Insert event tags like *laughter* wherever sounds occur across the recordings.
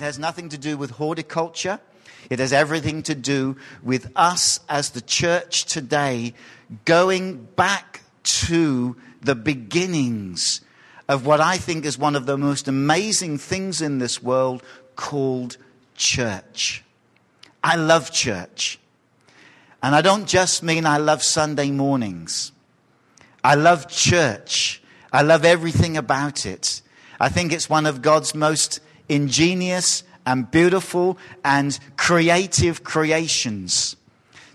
It has nothing to do with horticulture. It has everything to do with us as the church today going back to the beginnings of what I think is one of the most amazing things in this world called church. I love church. And I don't just mean I love Sunday mornings. I love church. I love everything about it. I think it's one of God's most ingenious and beautiful and creative creations.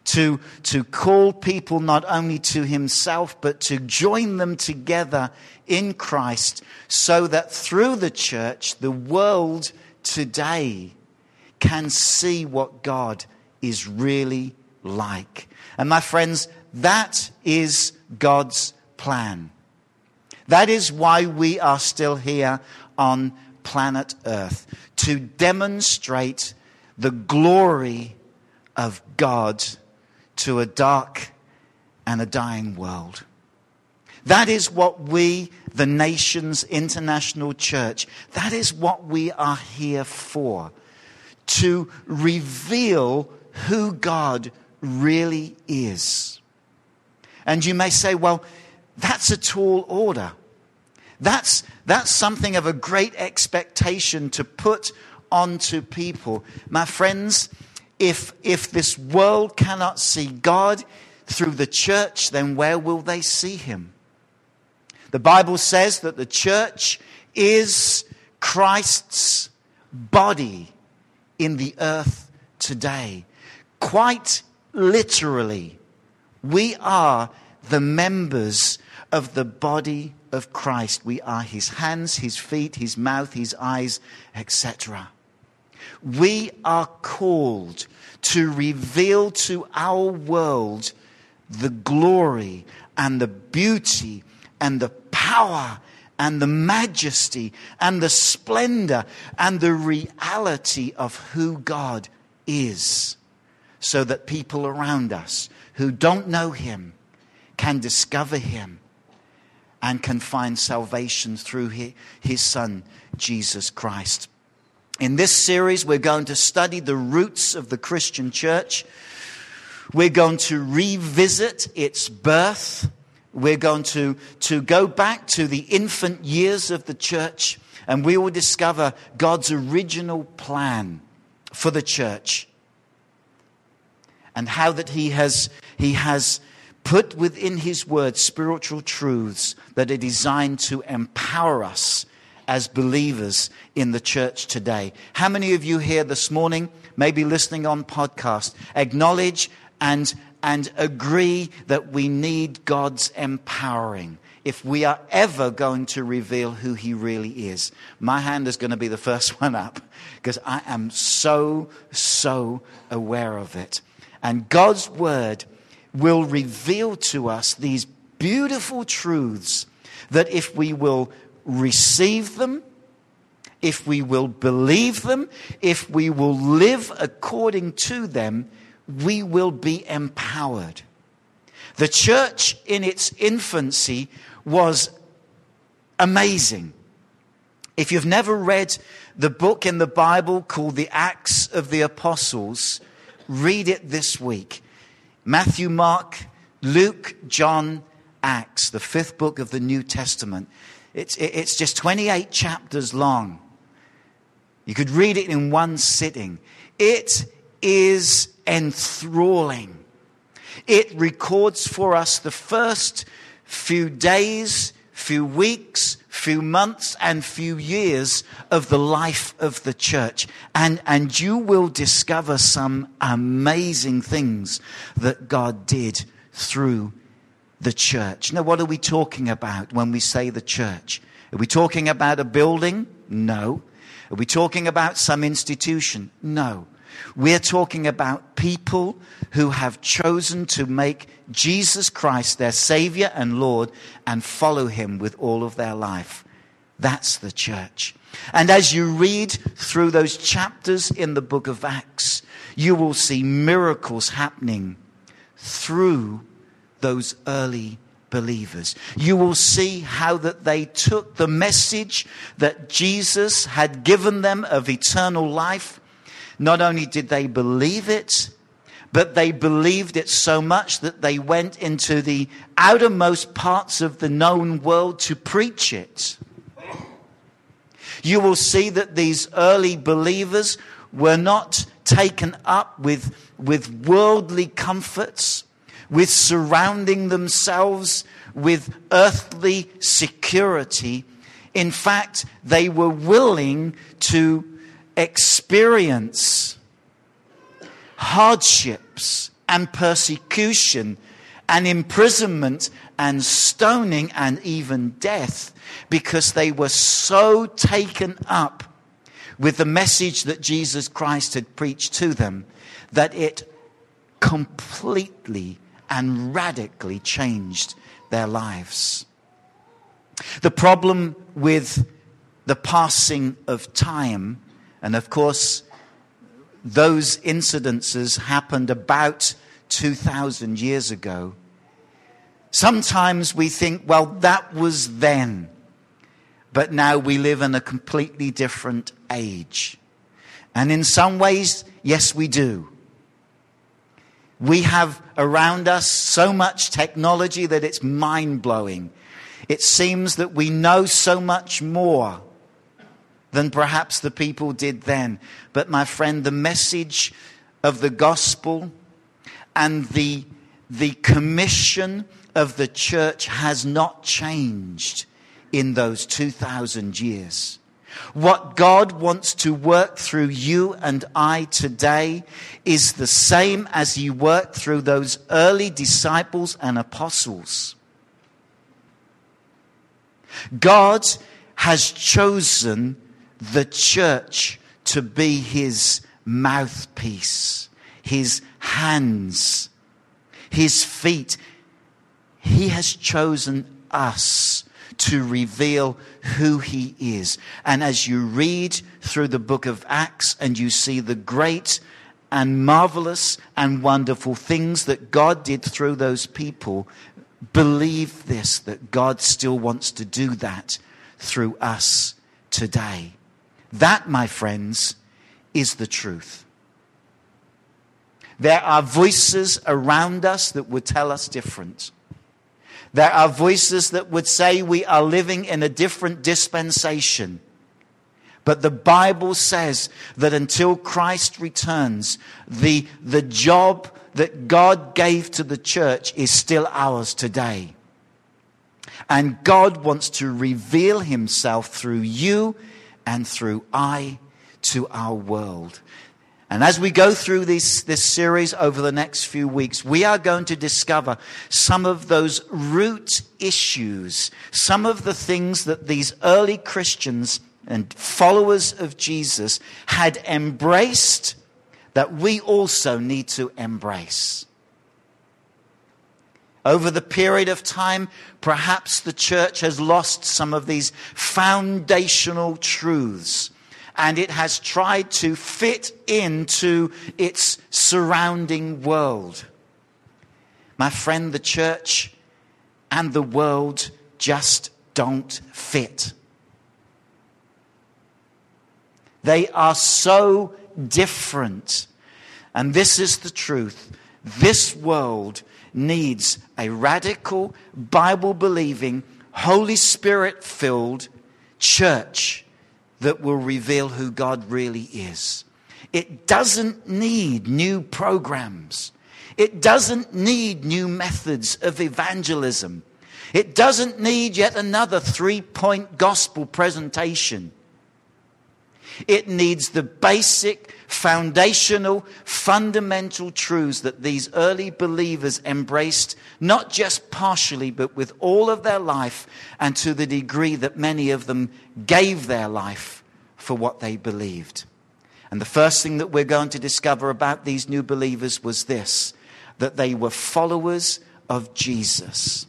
To, to call people not only to himself, but to join them together in Christ so that through the church, the world today can see what God is really like. And my friends, that is God's plan. That is why we are still here on planet Earth to demonstrate the glory of God to a dark and a dying world. That is what we, the nation's international church, that is what we are here for. To reveal who God really is. And you may say, well, that's a tall order. That's, that's something of a great expectation to put onto people. My friends, if, if this world cannot see God through the church, then where will they see him? The Bible says that the church is Christ's body in the earth today. Quite literally, we are the members of the body of Christ. We are his hands, his feet, his mouth, his eyes, etc. We are called to reveal to our world the glory and the beauty and the power and the majesty and the splendor and the reality of who God is so that people around us who don't know him can discover him and can find salvation through his son, Jesus Christ. In this series, we're going to study the roots of the Christian church. We're going to revisit its birth. We're going to, to go back to the infant years of the church, and we will discover God's original plan for the church and how that He has, he has put within His Word spiritual truths that are designed to empower us as believers in the church today. How many of you here this morning, maybe listening on podcast, acknowledge and, and agree that we need God's empowering? If we are ever going to reveal who He really is, my hand is going to be the first *laughs* one up because I am so, so aware of it. And God's Word will reveal to us these beautiful truths that if we will receive them, if we will believe them, if we will live according to them, we will be empowered. The church in its infancy was amazing. If you've never read the book in the Bible called the Acts of the Apostles, read it this week. Matthew, Mark, Luke, John, Acts, the fifth book of the New Testament. It's, it's just 28 chapters long. You could read it in one sitting. It is enthralling. It records for us the first few days, few weeks, few months, and few years of the life of the church. And, and you will discover some amazing things that God did through the church. Now, what are we talking about when we say the church? Are we talking about a building? No. Are we talking about some institution? No. We're talking about people who have chosen to make Jesus Christ their Savior and Lord and follow Him with all of their life. That's the church. And as you read through those chapters in the book of Acts, you will see miracles happening through those early believers. You will see how that they took the message that Jesus had given them of eternal life. Not only did they believe it, but they believed it so much that they went into the outermost parts of the known world to preach it. You will see that these early believers were not taken up with, with worldly comforts, with surrounding themselves with earthly security. In fact, they were willing to experience hardships and persecution and imprisonment and stoning and even death because they were so taken up with the message that Jesus Christ had preached to them that it completely and radically changed their lives. The problem with the passing of time, and of course, those incidences happened about 2,000 years ago. Sometimes we think, well, that was then. But now we live in a completely different age. And in some ways, yes, we do. We have around us so much technology that it's mind blowing. It seems that we know so much more than perhaps the people did then. But my friend, the message of the gospel and the, the commission of the church has not changed in those 2,000 years. What God wants to work through you and I today is the same as He worked through those early disciples and apostles. God has chosen the church to be His mouthpiece, His hands, His feet. He has chosen us to reveal who he is. And as you read through the book of Acts and you see the great and marvelous and wonderful things that God did through those people, believe this that God still wants to do that through us today. That, my friends, is the truth. There are voices around us that would tell us different. There are voices that would say we are living in a different dispensation. But the Bible says that until Christ returns, the, the job that God gave to the church is still ours today. And God wants to reveal himself through you and through I to our world. And as we go through this, this series over the next few weeks, we are going to discover some of those root issues, some of the things that these early Christians and followers of Jesus had embraced that we also need to embrace. Over the period of time, perhaps the church has lost some of these foundational truths and it has tried to fit into its surrounding world. My friend, the church and the world just don't fit. They are so different. And this is the truth. This world needs a radical, Bible believing, Holy Spirit filled church that will reveal who God really is. It doesn't need new programs. It doesn't need new methods of evangelism. It doesn't need yet another three point gospel presentation. It needs the basic, foundational, fundamental truths that these early believers embraced, not just partially, but with all of their life, and to the degree that many of them gave their life for what they believed. And the first thing that we're going to discover about these new believers was this that they were followers of Jesus.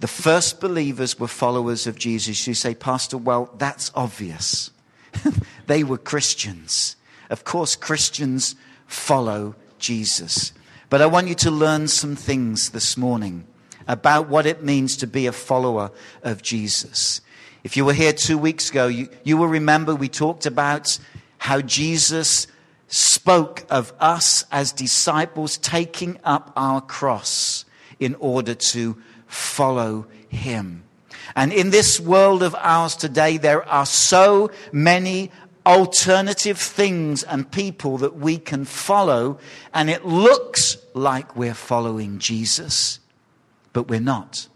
The first believers were followers of Jesus. You say, Pastor, well, that's obvious. *laughs* they were Christians. Of course, Christians follow Jesus. But I want you to learn some things this morning about what it means to be a follower of Jesus. If you were here two weeks ago, you, you will remember we talked about how Jesus spoke of us as disciples taking up our cross in order to follow him. And in this world of ours today, there are so many alternative things and people that we can follow, and it looks like we're following Jesus, but we're not.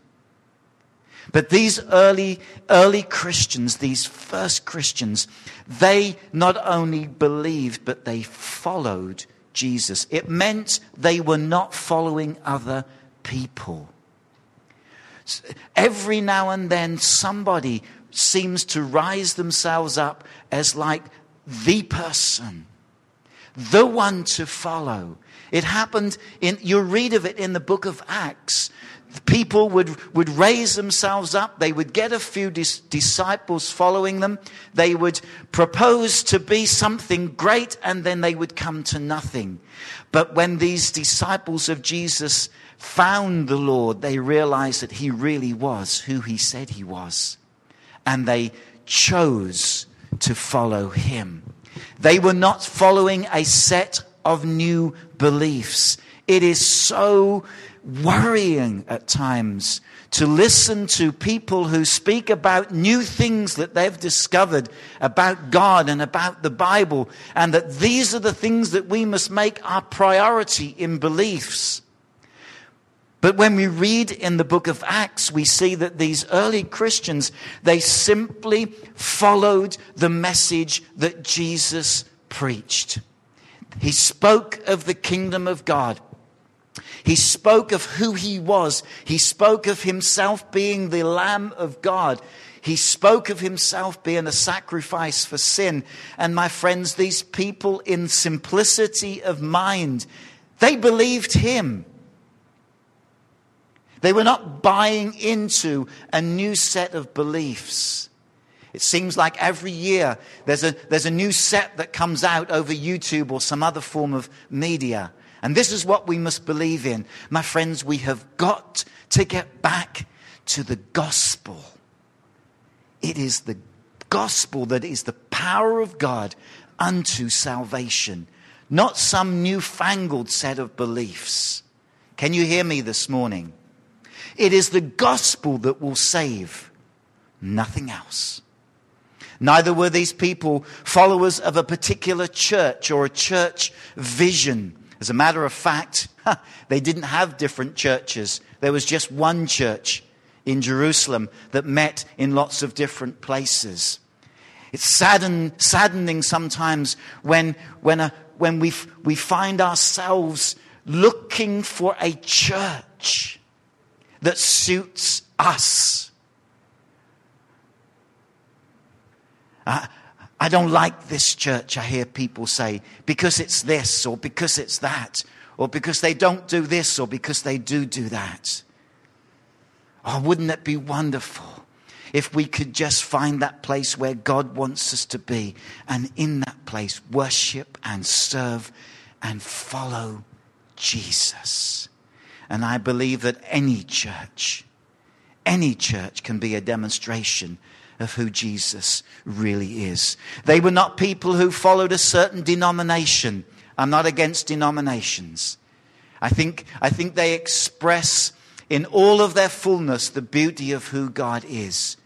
But these early, early Christians, these first Christians, they not only believed, but they followed Jesus. It meant they were not following other people. Every now and then, somebody seems to rise themselves up as like the person, the one to follow. It happened in, you read of it in the book of Acts people would, would raise themselves up. They would get a few dis- disciples following them. They would propose to be something great and then they would come to nothing. But when these disciples of Jesus found the Lord, they realized that he really was who he said he was. And they chose to follow him. They were not following a set of new beliefs. It is so worrying at times to listen to people who speak about new things that they've discovered about God and about the Bible, and that these are the things that we must make our priority in beliefs. But when we read in the book of Acts, we see that these early Christians, they simply followed the message that Jesus preached. He spoke of the kingdom of God. He spoke of who he was. He spoke of himself being the Lamb of God. He spoke of himself being a sacrifice for sin. And my friends, these people in simplicity of mind, they believed him. They were not buying into a new set of beliefs. It seems like every year there's a, there's a new set that comes out over YouTube or some other form of media. And this is what we must believe in. My friends, we have got to get back to the gospel. It is the gospel that is the power of God unto salvation, not some newfangled set of beliefs. Can you hear me this morning? It is the gospel that will save, nothing else. Neither were these people followers of a particular church or a church vision. As a matter of fact, they didn't have different churches. There was just one church in Jerusalem that met in lots of different places. It's sadden, saddening sometimes when, when, a, when we, we find ourselves looking for a church that suits us. Uh, I don't like this church, I hear people say, because it's this or because it's that, or because they don't do this or because they do do that. Oh, wouldn't it be wonderful if we could just find that place where God wants us to be and in that place worship and serve and follow Jesus? And I believe that any church, any church can be a demonstration of who Jesus really is. They were not people who followed a certain denomination. I'm not against denominations. I think, I think they express in all of their fullness the beauty of who God is.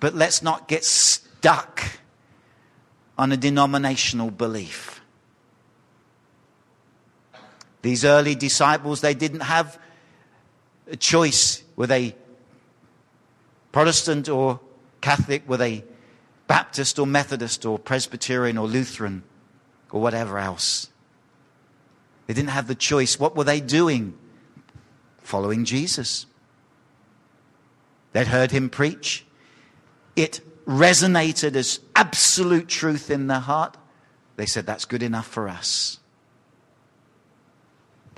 But let's not get stuck on a denominational belief. These early disciples, they didn't have a choice. Were they Protestant or Catholic? Were they Baptist or Methodist or Presbyterian or Lutheran or whatever else? They didn't have the choice. What were they doing? Following Jesus. They'd heard him preach. It resonated as absolute truth in their heart. They said, That's good enough for us.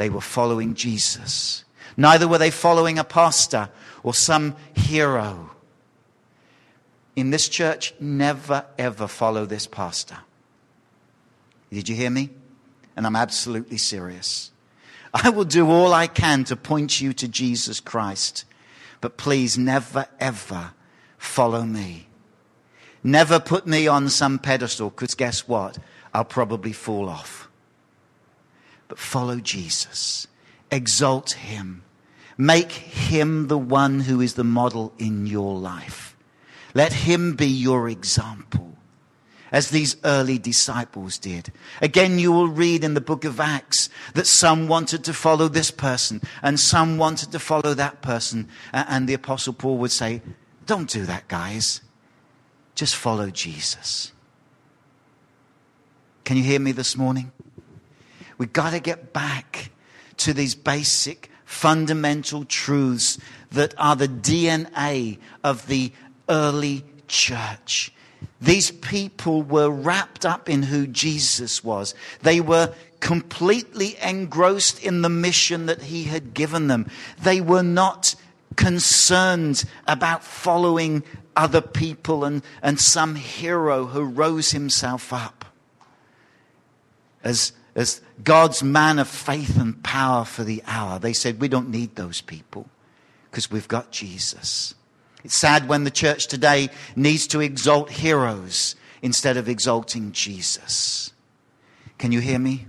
They were following Jesus. Neither were they following a pastor or some hero in this church, never ever follow this pastor. Did you hear me? And I'm absolutely serious. I will do all I can to point you to Jesus Christ. But please never, ever follow me. Never put me on some pedestal, because guess what? I'll probably fall off. But follow Jesus. Exalt him. Make him the one who is the model in your life. Let him be your example as these early disciples did. Again, you will read in the book of Acts that some wanted to follow this person and some wanted to follow that person. And the apostle Paul would say, don't do that, guys. Just follow Jesus. Can you hear me this morning? We've got to get back to these basic fundamental truths that are the DNA of the early church. These people were wrapped up in who Jesus was. They were completely engrossed in the mission that he had given them. They were not concerned about following other people and, and some hero who rose himself up as, as God's man of faith and power for the hour. They said, We don't need those people because we've got Jesus. It's sad when the church today needs to exalt heroes instead of exalting Jesus. Can you hear me?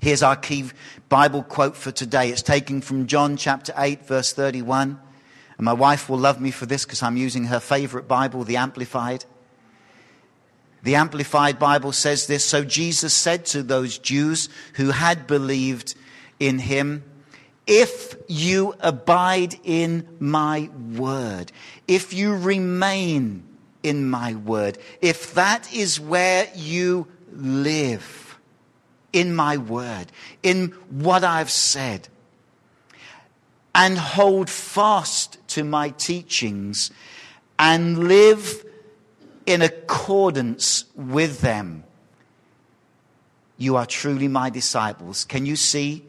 Here's our key Bible quote for today. It's taken from John chapter 8, verse 31. And my wife will love me for this because I'm using her favorite Bible, the Amplified. The Amplified Bible says this So Jesus said to those Jews who had believed in him, if you abide in my word, if you remain in my word, if that is where you live, in my word, in what I've said, and hold fast to my teachings and live in accordance with them, you are truly my disciples. Can you see?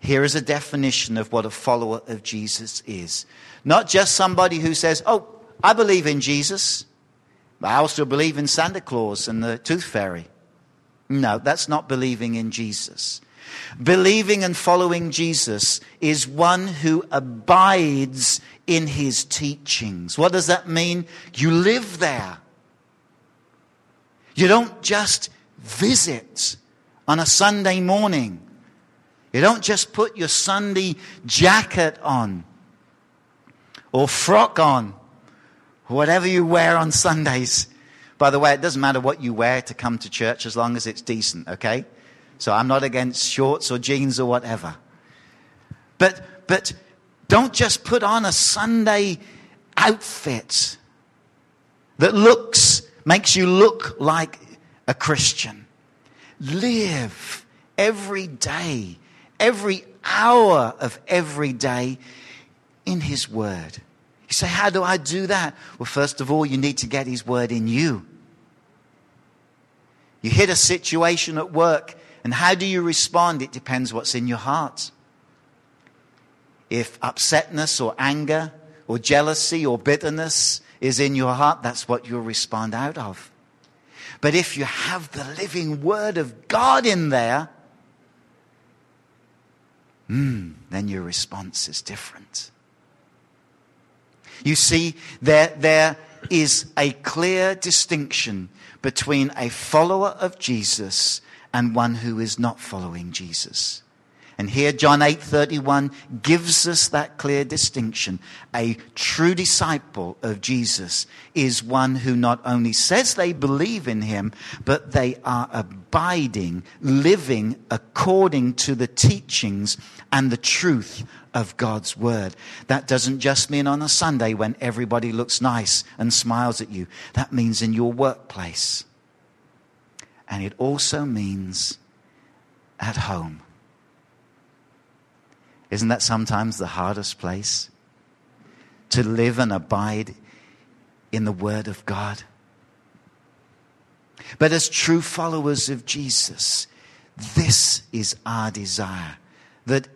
Here is a definition of what a follower of Jesus is. Not just somebody who says, Oh, I believe in Jesus, but I also believe in Santa Claus and the tooth fairy. No, that's not believing in Jesus. Believing and following Jesus is one who abides in his teachings. What does that mean? You live there. You don't just visit on a Sunday morning you don't just put your Sunday jacket on or frock on, whatever you wear on Sundays. By the way, it doesn't matter what you wear to come to church as long as it's decent, okay? So I'm not against shorts or jeans or whatever. But, but don't just put on a Sunday outfit that looks, makes you look like a Christian. Live every day every hour of every day in His Word. You say, How do I do that? Well, first of all, you need to get His Word in you. You hit a situation at work, and how do you respond? It depends what's in your heart. If upsetness or anger or jealousy or bitterness is in your heart, that's what you'll respond out of. But if you have the living Word of God in there, mm, then your response is different. You see, there, there is a clear distinction between a follower of Jesus and one who is not following Jesus. And here John 8:31 gives us that clear distinction. A true disciple of Jesus is one who not only says they believe in him, but they are abiding, living according to the teachings and the truth of God's word. That doesn't just mean on a Sunday when everybody looks nice and smiles at you. That means in your workplace. And it also means at home isn't that sometimes the hardest place? To live and abide in the Word of God. But as true followers of Jesus, this is our desire that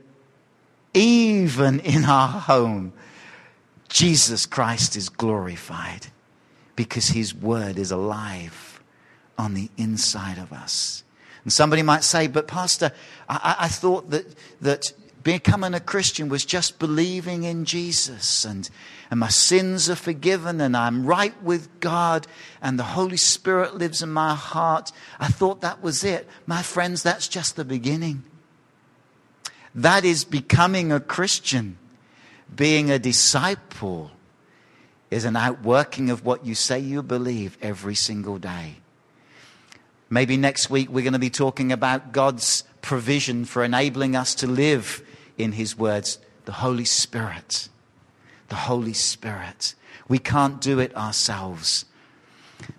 even in our home, Jesus Christ is glorified because His Word is alive on the inside of us. And somebody might say, but Pastor, I, I thought that, that becoming a Christian was just believing in Jesus and, and my sins are forgiven and I'm right with God and the Holy Spirit lives in my heart. I thought that was it. My friends, that's just the beginning. That is becoming a Christian. Being a disciple is an outworking of what you say you believe every single day. Maybe next week we're going to be talking about God's provision for enabling us to live in His words, the Holy Spirit. The Holy Spirit. We can't do it ourselves.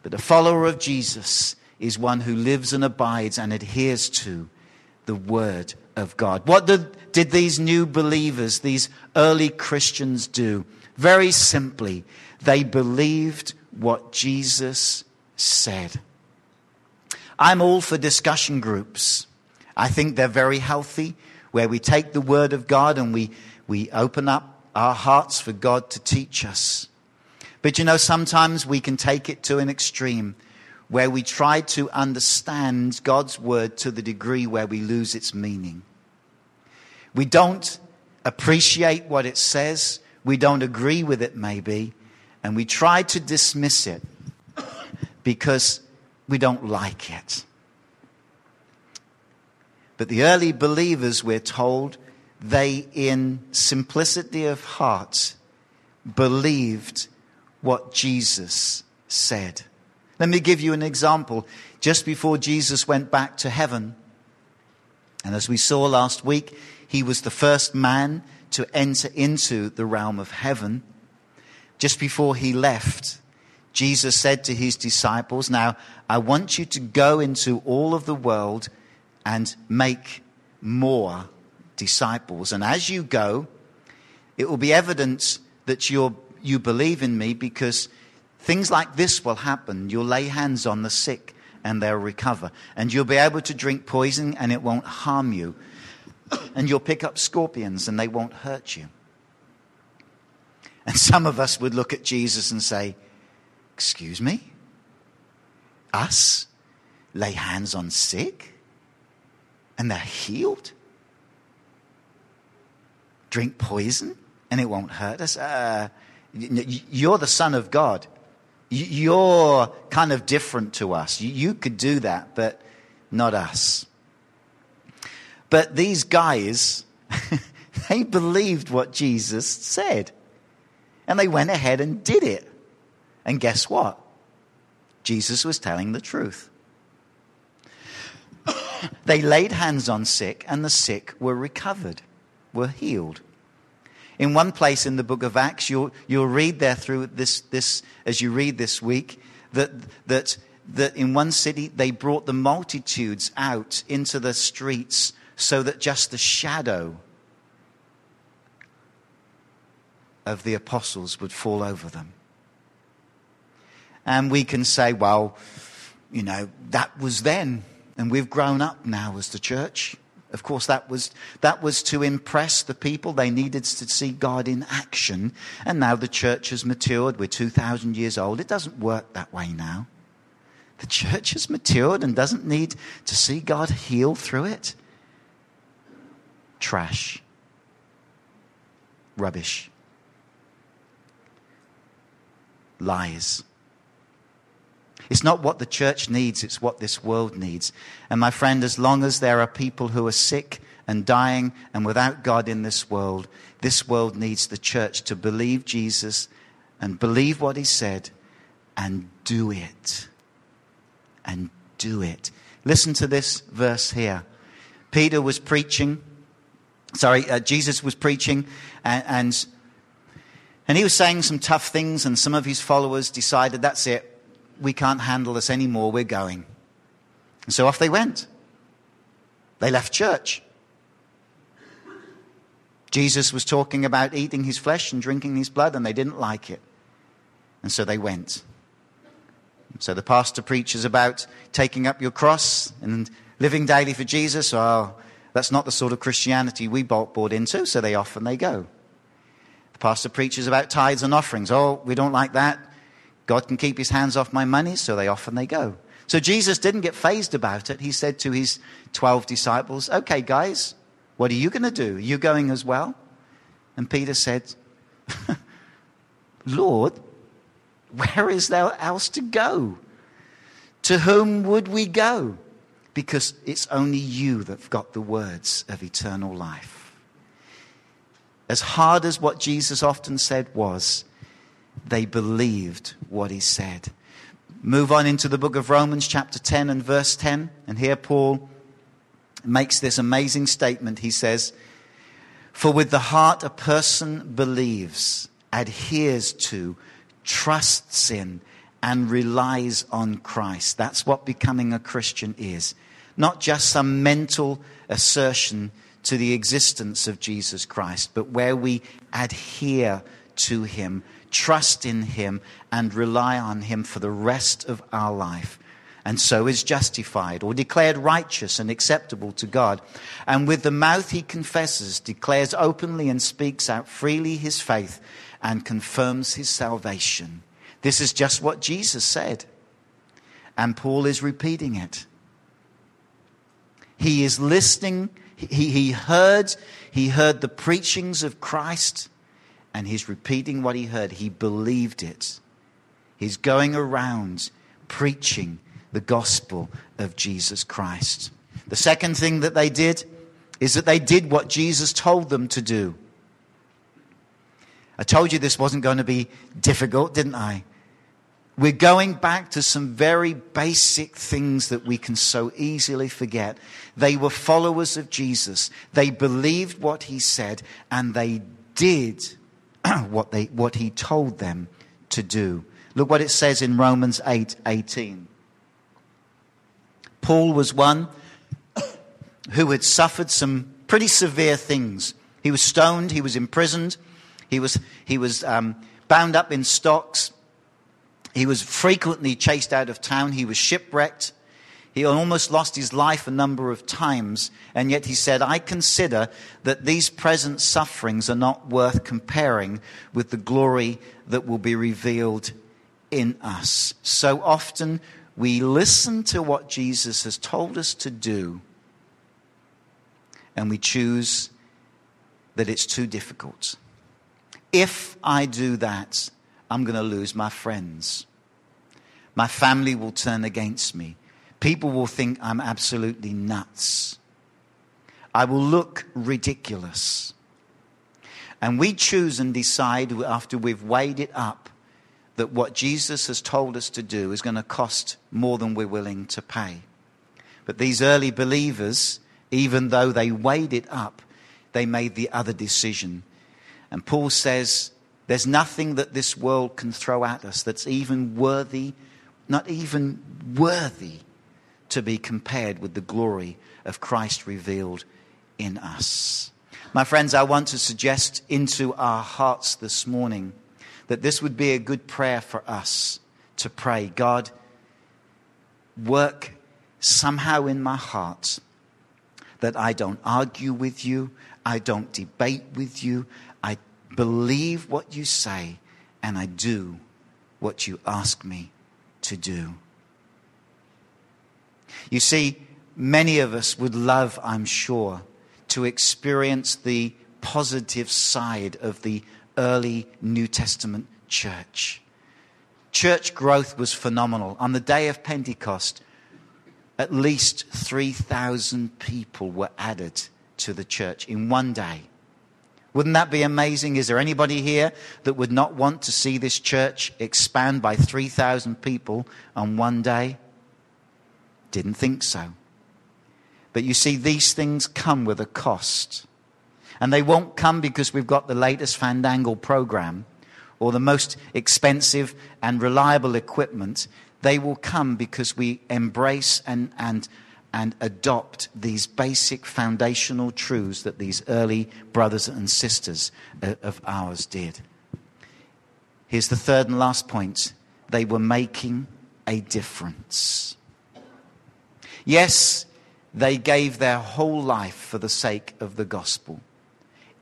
But a follower of Jesus is one who lives and abides and adheres to the Word of God. What did, did these new believers, these early Christians do? Very simply, they believed what Jesus said. I'm all for discussion groups. I think they're very healthy, where we take the Word of God and we, we open up our hearts for God to teach us. But you know, sometimes we can take it to an extreme where we try to understand God's Word to the degree where we lose its meaning. We don't appreciate what it says, we don't agree with it, maybe, and we try to dismiss it because we don't like it. But the early believers, we're told, they, in simplicity of heart, believed what Jesus said. Let me give you an example. Just before Jesus went back to heaven, and as we saw last week, he was the first man to enter into the realm of heaven. Just before he left, Jesus said to his disciples, Now, I want you to go into all of the world and make more disciples. And as you go, it will be evidence that you you believe in me because things like this will happen. You'll lay hands on the sick and they'll recover. And you'll be able to drink poison and it won't harm you. *coughs* And you'll pick up scorpions and they won't hurt you. And some of us would look at Jesus and say, Excuse me? Us lay hands on sick and they're healed? Drink poison and it won't hurt us? Uh, you're the Son of God. You're kind of different to us. You could do that, but not us. But these guys, *laughs* they believed what Jesus said. And they went ahead and did it. And guess what? Jesus was telling the truth. *laughs* they laid hands on sick, and the sick were recovered, were healed. In one place in the book of Acts, you'll, you'll read there through this, this, as you read this week, that, that, that in one city they brought the multitudes out into the streets so that just the shadow of the apostles would fall over them. And we can say, well, you know, that was then. And we've grown up now as the church. Of course, that was, that was to impress the people. They needed to see God in action. And now the church has matured. We're 2,000 years old. It doesn't work that way now. The church has matured and doesn't need to see God heal through it. Trash. Rubbish. Lies. It's not what the church needs, it's what this world needs. And my friend, as long as there are people who are sick and dying and without God in this world, this world needs the church to believe Jesus and believe what he said and do it. And do it. Listen to this verse here. Peter was preaching, sorry, uh, Jesus was preaching, and, and, and he was saying some tough things, and some of his followers decided that's it we can't handle this anymore, we're going. And so off they went. They left church. Jesus was talking about eating his flesh and drinking his blood, and they didn't like it. And so they went. So the pastor preaches about taking up your cross and living daily for Jesus. Oh, that's not the sort of Christianity we bought into, so they off and they go. The pastor preaches about tithes and offerings. Oh, we don't like that. God can keep his hands off my money, so they off and they go. So Jesus didn't get phased about it. He said to his 12 disciples, Okay, guys, what are you going to do? Are you going as well? And Peter said, *laughs* Lord, where is there else to go? To whom would we go? Because it's only you that've got the words of eternal life. As hard as what Jesus often said was, they believed what he said. Move on into the book of Romans, chapter 10 and verse 10. And here Paul makes this amazing statement. He says, For with the heart a person believes, adheres to, trusts in, and relies on Christ. That's what becoming a Christian is. Not just some mental assertion to the existence of Jesus Christ, but where we adhere to Him trust in Him and rely on Him for the rest of our life. And so is justified or declared righteous and acceptable to God. And with the mouth he confesses, declares openly, and speaks out freely his faith and confirms his salvation. This is just what Jesus said. And Paul is repeating it. He is listening. He, he heard, he heard the preachings of Christ and he's repeating what he heard. He believed it. He's going around preaching the gospel of Jesus Christ. The second thing that they did is that they did what Jesus told them to do. I told you this wasn't going to be difficult, didn't I? We're going back to some very basic things that we can so easily forget. They were followers of Jesus. They believed what he said and they did *clears throat* what, they, what he told them to do. Look what it says in Romans 8 18. Paul was one *coughs* who had suffered some pretty severe things. He was stoned, he was imprisoned, he was, he was um, bound up in stocks, he was frequently chased out of town, he was shipwrecked, he almost lost his life a number of times, and yet he said, I consider that these present sufferings are not worth comparing with the glory that will be revealed in us. So often we listen to what Jesus has told us to do, and we choose that it's too difficult. If I do that, I'm going to lose my friends. My family will turn against me. People will think I'm absolutely nuts. I will look ridiculous. And we choose and decide after we've weighed it up that what Jesus has told us to do is going to cost more than we're willing to pay. But these early believers, even though they weighed it up, they made the other decision. And Paul says, There's nothing that this world can throw at us that's even worthy, not even worthy to be compared with the glory of Christ revealed in us. My friends, I want to suggest into our hearts this morning that this would be a good prayer for us to pray God, work somehow in my heart that I don't argue with you, I don't debate with you, I believe what you say, and I do what you ask me to do. You see, many of us would love, I'm sure, to experience the positive side of the early New Testament church. Church growth was phenomenal. On the day of Pentecost, at least 3,000 people were added to the church in one day. Wouldn't that be amazing? Is there anybody here that would not want to see this church expand by 3,000 people on one day? Didn't think so. But you see, these things come with a cost. And they won't come because we've got the latest Fandangle program or the most expensive and reliable equipment. They will come because we embrace and, and, and adopt these basic foundational truths that these early brothers and sisters uh, of ours did. Here's the third and last point they were making a difference. Yes, they gave their whole life for the sake of the gospel.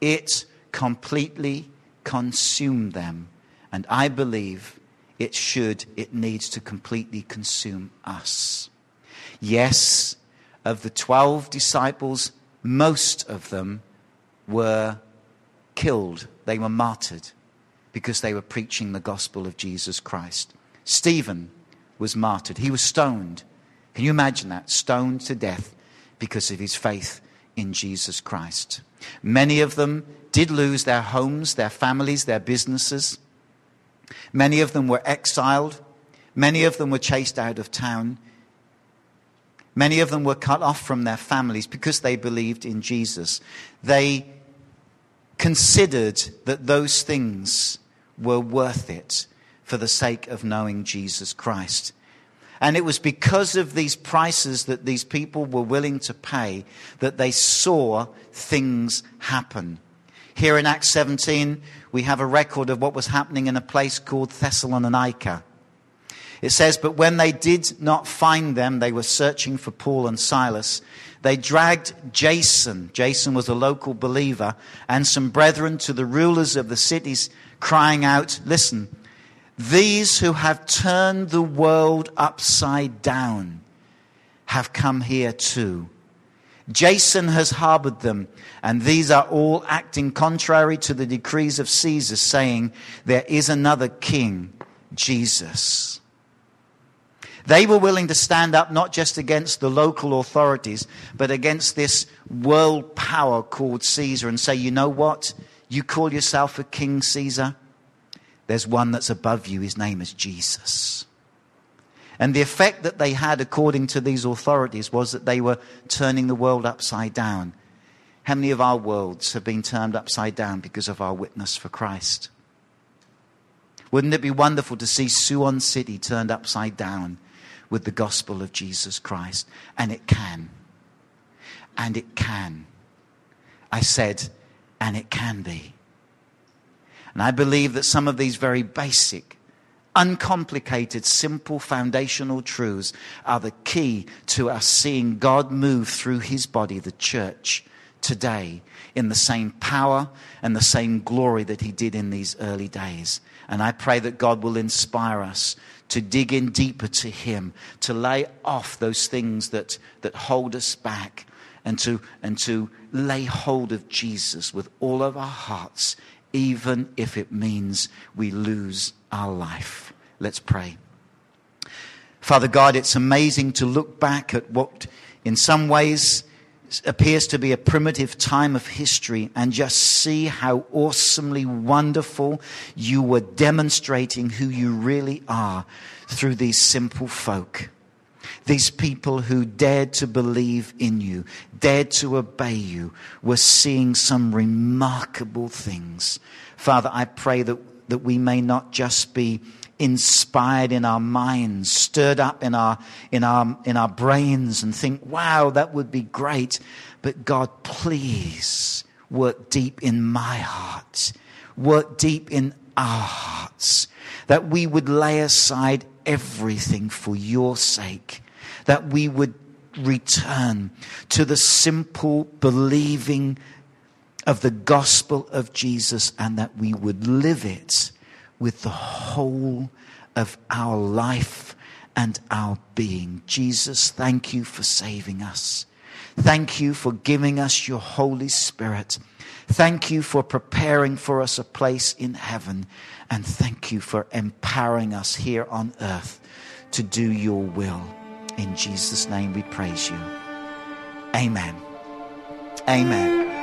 It completely consumed them. And I believe it should, it needs to completely consume us. Yes, of the 12 disciples, most of them were killed, they were martyred because they were preaching the gospel of Jesus Christ. Stephen was martyred, he was stoned. Can you imagine that? Stoned to death because of his faith in Jesus Christ. Many of them did lose their homes, their families, their businesses. Many of them were exiled. Many of them were chased out of town. Many of them were cut off from their families because they believed in Jesus. They considered that those things were worth it for the sake of knowing Jesus Christ. And it was because of these prices that these people were willing to pay that they saw things happen. Here in Acts 17, we have a record of what was happening in a place called Thessalonica. It says, But when they did not find them, they were searching for Paul and Silas. They dragged Jason, Jason was a local believer, and some brethren to the rulers of the cities, crying out, Listen, these who have turned the world upside down have come here too. Jason has harbored them, and these are all acting contrary to the decrees of Caesar, saying, There is another king, Jesus. They were willing to stand up not just against the local authorities, but against this world power called Caesar and say, you know what? You call yourself a king, Caesar? There's one that's above you. His name is Jesus. And the effect that they had, according to these authorities, was that they were turning the world upside down. How many of our worlds have been turned upside down because of our witness for Christ? Wouldn't it be wonderful to see Suwon City turned upside down with the gospel of Jesus Christ. And it can. And it can. I said, and it can be. And I believe that some of these very basic, uncomplicated, simple foundational truths are the key to us seeing God move through his body, the church, today in the same power and the same glory that he did in these early days. And I pray that God will inspire us to dig in deeper to Him, to lay off those things that, that hold us back, and to, and to lay hold of Jesus with all of our hearts, even if it means we lose our life. Let's pray. Father God, it's amazing to look back at what, in some ways, appears to be a primitive time of history and just see how awesomely wonderful you were demonstrating who you really are through these simple folk. These people who dared to believe in you, dared to obey you, were seeing some remarkable things. Father, I pray that, that we may not just be inspired in our minds, stirred up in our, in our, in our brains and think, wow, that would be great. But God, please work deep in my heart, work deep in our hearts, that we would lay aside everything for your sake, that we would return to the simple believing of the gospel of Jesus and that we would live it with the whole of our life and our being. Jesus, thank you for saving us. Thank you for giving us your Holy Spirit. Thank you for preparing for us a place in heaven. And thank you for empowering us here on earth to do your will. In Jesus' name we praise you. Amen. Amen.